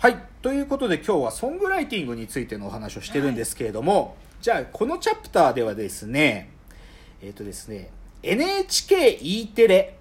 はい。ということで今日はソングライティングについてのお話をしてるんですけれども、じゃあこのチャプターではですねえっ、とですね NHKE テレ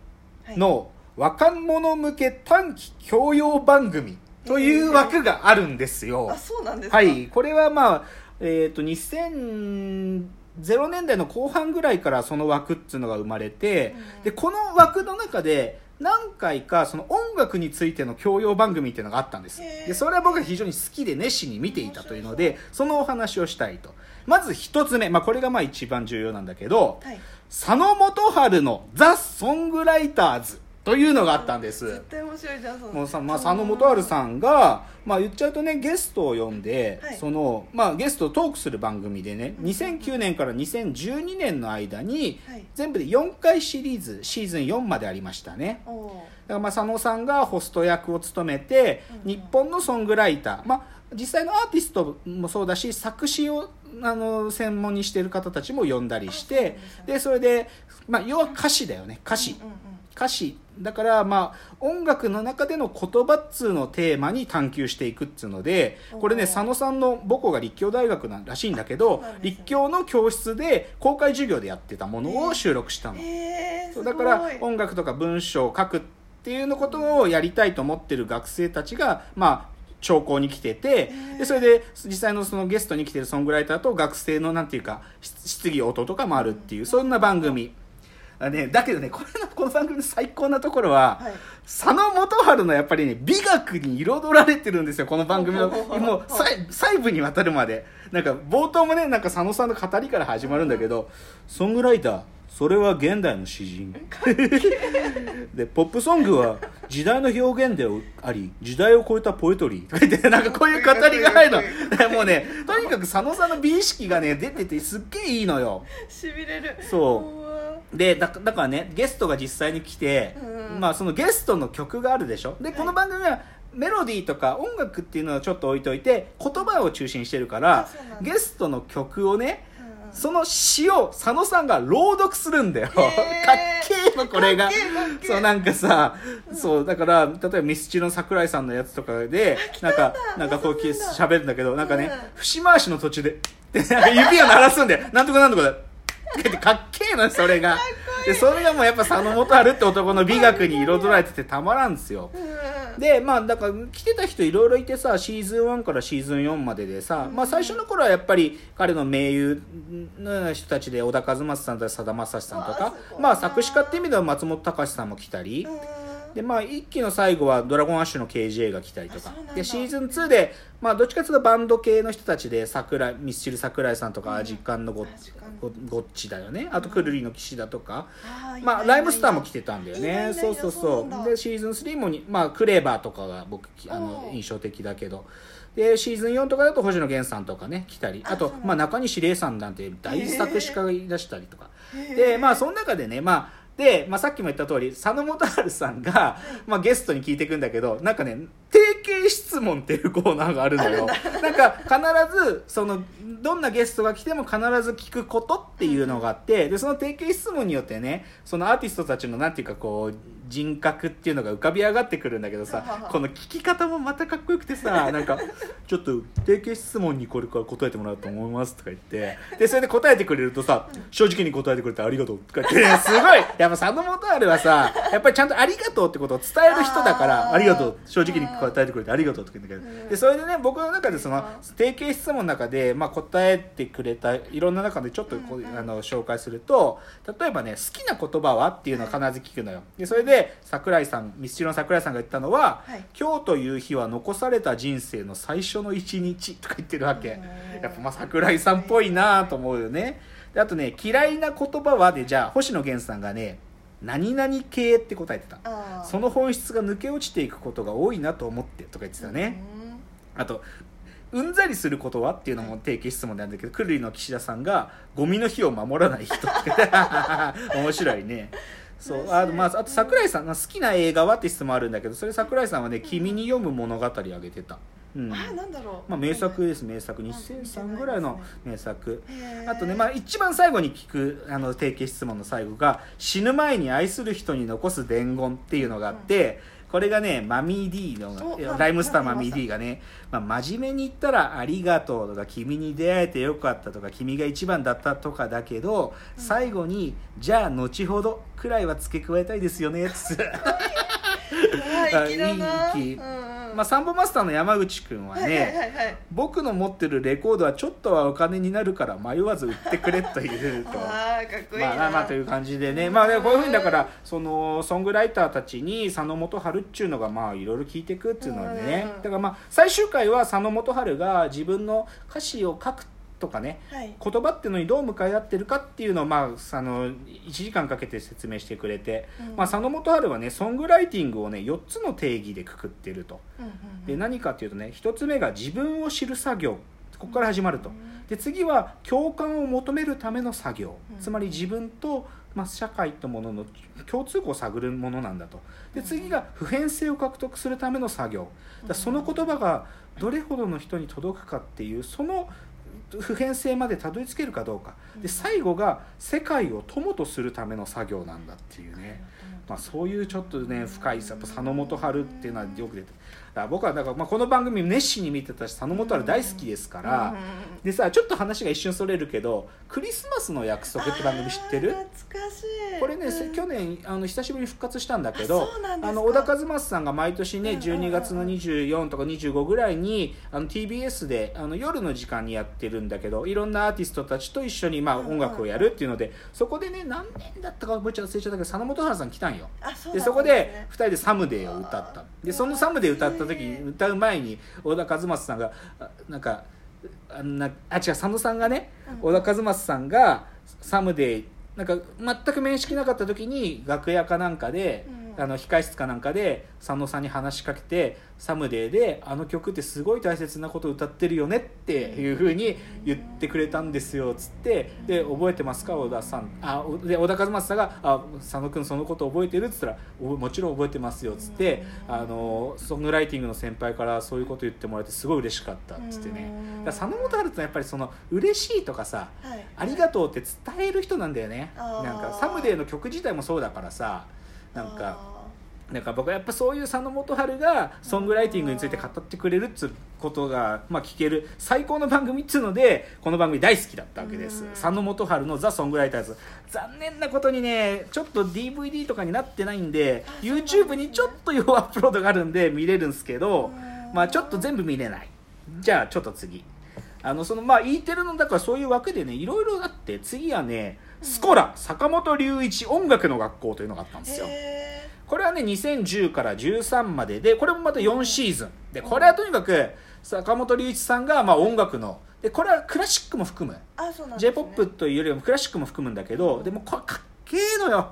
の若者向け短期教養番組という枠があるんですよ。あそうなんですか？はい、これはまあ、えっ、と、2000年代の後半ぐらいからその枠っていうのが生まれて、うん。で、この枠の中で、何回かその音楽についての教養番組っていうのがあったんです。でそれは僕が非常に好きで熱心に見ていたというのでそのお話をしたいと。まず一つ目、まあ、これがまあ一番重要なんだけどはい。佐野元春の「ザ・ソングライターズ」というのがあったんです。絶対面白いじゃんその。もうさ、まあ、佐野元春さんが、まあ、言っちゃうとねゲストを呼んで、はい。そのまあ、ゲストとトークする番組でねうん2009年から2012年の間にはい。全部で4回シリーズシーズン4までありましたね。だからまあ佐野さんがホスト役を務めて、うん。日本のソングライター、まあ、実際のアーティストもそうだし作詞をあの専門にしている方たちも呼んだりしてあそでそれで、まあ、要は歌詞だよね歌詞、歌詞。だからまあ音楽の中での言葉っつうのをテーマに探求していくっつうのでこれね佐野さんの母校が立教大学なんらしいんだけど立教の教室で公開授業でやってたものを収録したの。だから音楽とか文章を書くっていうのことをやりたいと思ってる学生たちがまあ聴講に来ててー。でそれで実際のそのゲストに来てるソングライターと学生のなんていうか質質疑応答とかもあるっていうそんな番組。あねだけどねこれのこの番組の最高なところは、はい。佐野元春のやっぱりね美学に彩られてるんですよこの番組のもう細細部にわたるまで。なんか冒頭もねなんか佐野さんの語りから始まるんだけどソングライターそれは現代の詩人。でポップソングは時代の表現であり時代を超えたポエトリー。とか言ってなんかこういう語りが入るの。もうねとにかく佐野さんの美意識がね出ててすっげえいいのよ。しびれる。そう。でだだからねゲストが実際に来て、うんまあ、そのゲストの曲があるでしょ。でこの番組はメロディーとか音楽っていうのはちょっと置いといて言葉を中心にしてるからゲストの曲をねうんその詩を佐野さんが朗読するんだよ。かっけえの、これが。そう、なんかさ、そう、だから、例えばミスチルの桜井さんのやつとかで、なんか、なんかこう喋るんだけど、なんかねうん、節回しの途中で、で、なんか指を鳴らすんで、なんとかなんとかだ。かっけえのよそれが。で、それがもうやっぱ佐野元春って男の美学に彩られててたまらんですよ。うんでまあだから来てた人いろいろいてさシーズン1からシーズン4まででさ、まあ、最初の頃はやっぱり彼の盟友のような人たちで小田和正さんとかさだまさしさんとかまあ作詞家って意味では松本隆さんも来たり、うんでまあ一期の最後はドラゴンアッシュの KJ が来たりとか。でシーズン2でまあどっちかというとバンド系の人たちで桜井ミスチル桜井さんとか、うん。アジカンのゴッゴゴッチだよね。あとくるりの騎士だとか、あーいいなまあ、ライムスターも来てたんだよね。そうそうそそうでシーズン3もに、まあ、クレーバーとかが僕あの印象的だけど。でシーズン4とかだと星野源さんとかね来たり。あとまあ、中西礼さんなんて大作詞家がいらしたりとか。でまあその中でねまあで、まあ、さっきも言った通り佐野元春さんが、まあ、ゲストに聞いていくんだけどなんかね定型質問っていうコーナーがあるのよ。なんか必ずそのどんなゲストが来ても必ず聞くことっていうのがあってでその定型質問によってねそのアーティストたちのなんていうかこう人格っていうのが浮かび上がってくるんだけどさこの聞き方もまたかっこよくてさ なんかちょっと定型質問にこれから答えてもらうと思いますとか言って。でそれで答えてくれるとさ正直に答えてくれてありがとうとか言って、ね、すごい。やっぱ佐野元春はさやっぱりちゃんとありがとうってことを伝える人だからありがとう。正直に答えてくれてありがとうとか言うんだけど。うん。でそれでね僕の中でその定型質問の中で、まあ、答えてくれたいろんな中でちょっとあの紹介すると例えばね好きな言葉はっていうのを必ず聞くのよ。でそれで桜井さんミスチルの桜井さんが言ったのは、はい。今日という日は残された人生の最初の一日とか言ってるわけ。うん。やっぱまあ桜井さんっぽいなと思うよね。であとね嫌いな言葉はでじゃあ星野源さんがね何々系って答えてたその本質が抜け落ちていくことが多いなと思ってとか言ってたね、あとうんざりすることはっていうのも定型質問なんだけどくるりの岸田さんがゴミの日を守らない人って。面白いねそう。あと,、まあ、あと桜井さんが好きな映画はって質問あるんだけどそれ桜井さんはね「君に読む物語」あげてた、うん。あなんだろう。まあ、名作です名作。2003ぐらいの名作。へー。あとね、まあ、一番最後に聞くあの定型質問の最後が死ぬ前に愛する人に残す伝言っていうのがあって、これがねマミー D のライムスターマミー D がね、まあ、真面目に言ったら「ありがとう」とか「君に出会えてよかった」とか「君が一番だった」とかだけど最後に「じゃあ後ほどくらいは付け加えたいですよね」っつって。まあ、サンボマスターの山口くんはね、はいはいはいはい。僕の持ってるレコードはちょっとはお金になるから迷わず売ってくれというと。あーかっこいいな。まあまあまあという感じでね、まあね、こういうふうにだからそのソングライターたちに佐野元春っちゅうのがまあいろいろ聞いていくっていうのでね。だからまあ最終回は佐野元春が自分の歌詞を書くとかねはい。言葉っていうのにどう向かい合ってるかっていうのを、まあ、あの1時間かけて説明してくれて、うん。まあ、佐野元春はねソングライティングをね4つの定義でくくってると。うんうんで何かっていうとね1つ目が自分を知る作業。ここから始まると。で次は共感を求めるための作業。うん。つまり自分と、まあ、社会とものの共通項を探るものなんだと。で次が普遍性を獲得するための作業。だその言葉がどれほどの人に届くかっていうその普遍性までたどり着けるかどうか。で最後が世界を友とするための作業なんだっていうね、まあ、そういうちょっとね深いやっぱ佐野元春っていうのはよく出てだから僕はだからまあこの番組熱心に見てたし佐野元春大好きですから、うんでさちょっと話が一瞬それるけど「クリスマスの約束」って番組知ってる？懐かしい。これね、うん去年あの久しぶりに復活したんだけどあの小田和正さんが毎年ねうんうんうん。12月の24とか25ぐらいにあの TBS であの夜の時間にやってるんだけどいろんなアーティストたちと一緒に、まあ、音楽をやるっていうのでそこでね何年だったか覚えちゃ忘れちゃったけど佐野元春さん来たんよ。あそうでそこでね2人で「サムデー」を歌った。でその「サムデー」歌った時に歌う前に小田和正さんがあなんかあんなあ違う佐野さんがねうん。小田和正さんが「サムデー」なんか全く面識なかった時に楽屋かなんかで、うんあの控室かなんかで佐野さんに話しかけて「サムデー」で「あの曲ってすごい大切なこと歌ってるよね」っていうふうに言ってくれたんですよっつって「で覚えてますか？小田さん」あおで小田和正さんが「あ佐野君そのこと覚えてる?」っつったらお「もちろん覚えてますよ」っつって。あのソングライティングの先輩からそういうこと言ってもらえてすごい嬉しかったっつってね。うん。だ佐野元春ってやっぱりその嬉しいとかさはい。ありがとうって伝える人なんだよね。なんかサムデーの曲自体もそうだからさなんかあなんか僕はやっぱそういう佐野元春がソングライティングについて語ってくれるっつうことが、まあ、聞ける最高の番組っつうのでこの番組大好きだったわけです。うん。佐野元春の「ザ・ソングライターズ」残念なことにねちょっと DVD とかになってないんで YouTube にちょっと要アップロードがあるんで見れるんですけどうん。まあちょっと全部見れない。じゃあちょっと次。あのそのまあ E テレのだからそういう枠でねいろいろあって次はねスコラ坂本龍一音楽の学校というのがあったんですよ。へこれはね2010から13まででこれもまた4シーズン。でこれはとにかく坂本龍一さんがまあ音楽のでこれはクラシックも含む。ね。P o p というよりもクラシックも含むんだけどでもこれえのよ。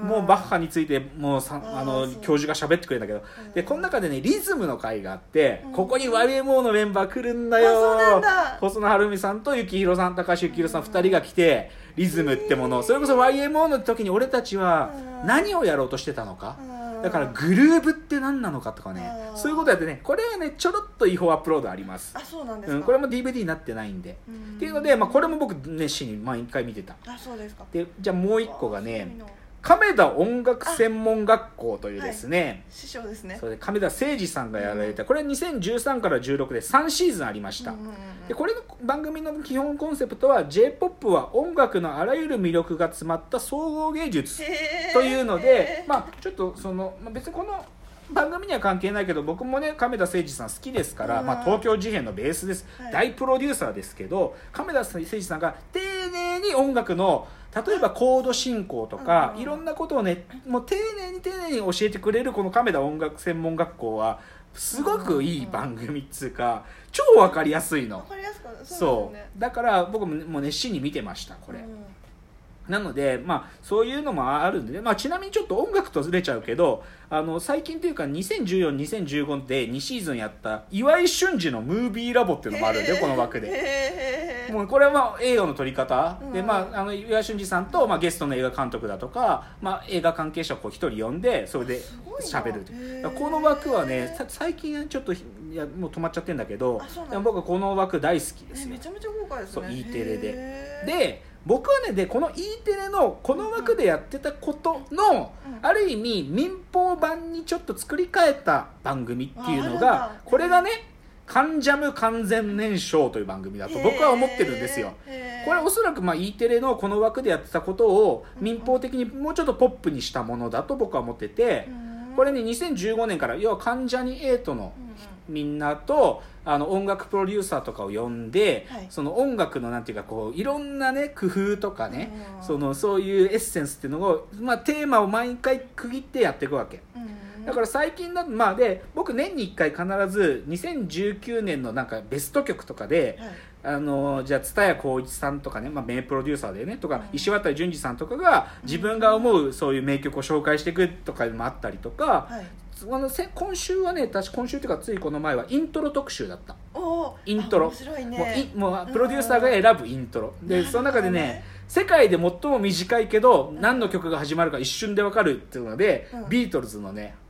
うん。もうバッハについてもうさあの教授が喋ってくれるんだけど。うん。でこの中でねリズムの回があってうん。ここに YMO のメンバー来るんだよ。だ。細野晴臣さんと幸宏さん高橋幸宏さん2人が来てリズムってもの。それこそ YMO の時に俺たちはうん。何をやろうとしてたのか。うんだからグルーブって何なのかとかねうんそういうことやってねこれはねちょろっと違法アップロードあります。あそうなんですか。うんこれも DVD になってないんで。うん。っていうのでまあこれも僕熱心に毎回見てた。あそうですか。でじゃあもう一個がね亀田音楽専門学校というですね、師匠ですね。それで亀田誠二さんがやられたこれ2013から16で3シーズンありました、うんうんうんでこれの番組の基本コンセプトは j p o p は音楽のあらゆる魅力が詰まった総合芸術というので、まあ、ちょっとその、まあ、別にこの番組には関係ないけど僕もね亀田誠二さん好きですから、うん。まあ、東京事変のベースです、はい。大プロデューサーですけど亀田誠二さんが丁寧に音楽の例えばコード進行とか、うんいろんなことをねもう丁寧に丁寧に教えてくれるこの亀田音楽専門学校はすごくいい番組っつうか超わかりやすいの。そうね。だから僕ももう熱心に見てましたこれ、うんなので、まあ、そういうのもあるんでね、まあ、ちなみにちょっと音楽とずれちゃうけどあの最近というか2014、2015で2シーズンやった岩井俊二のムービーラボっていうのもあるんで、この枠で。もうこれはまあ映画の撮り方、うん。で、まあ、あの岩井俊二さんと、まあ、ゲストの映画監督だとか、まあ、映画関係者をこう一人呼んでそれで喋るこの枠はねさ最近ちょっといやもう止まっちゃってるんだけど僕はこの枠大好きですよ。えめちゃめちゃ豪華ですね。そう E テレで。で僕はねでこの E テレのこの枠でやってたことの、うん。ある意味民放版にちょっと作り変えた番組っていうのがだ。これがね「カンジャム完全燃焼」という番組だと僕は思ってるんですよ。これおそらくまあ E テレのこの枠でやってたことを民放的にもうちょっとポップにしたものだと僕は思っててうんこれね2015年から要は関ジャニ∞のみんなとあの音楽プロデューサーとかを呼んで、はい。その音楽のなんていうかこういろんなね工夫とかね、うん。そのそういうエッセンスっていうのを、まあ、テーマを毎回区切ってやっていくわけ。うんだから最近だとまあで僕年に1回必ず2019年のなんかベスト曲とかで、はい。あのじゃあ蔦谷好一さんとかね、まあ、名プロデューサーでねとか、うん石渡淳二さんとかが自分が思うそういう名曲を紹介していくとかもあったりとか、はい。あのせ今週はね私今週っていうかついこの前はイントロ特集だった、イントロ。あ面白いね。もういもうプロデューサーが選ぶイントロ。でその中でね世界で最も短いけど何の曲が始まるか一瞬で分かるっていうので、うん。ビートルズのね「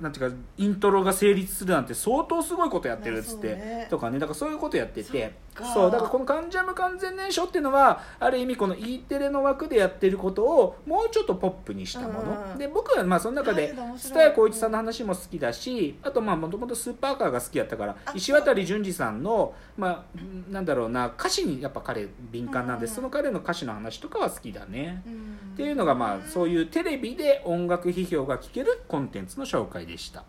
なんていうかイントロが成立するなんて相当すごいことやってるっつって、ね。とかね。だからそういうことやっててそうだからこの「関ジャム完全燃焼」っていうのはある意味この E テレの枠でやってることをもうちょっとポップにしたもの、うんうんで僕はまあその中で蔦谷好一さんの話も好きだしあとまあもともとスーパーカーが好きやったからあ石渡淳二さんのまあなんだろうな歌詞にやっぱ彼敏感なんで、うん。その彼の歌詞の話とかは好きだね、うん。っていうのがまあそういうテレビで音楽批評が聞けるコンテンツの紹介でした。